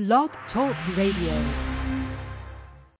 Blog Talk Radio.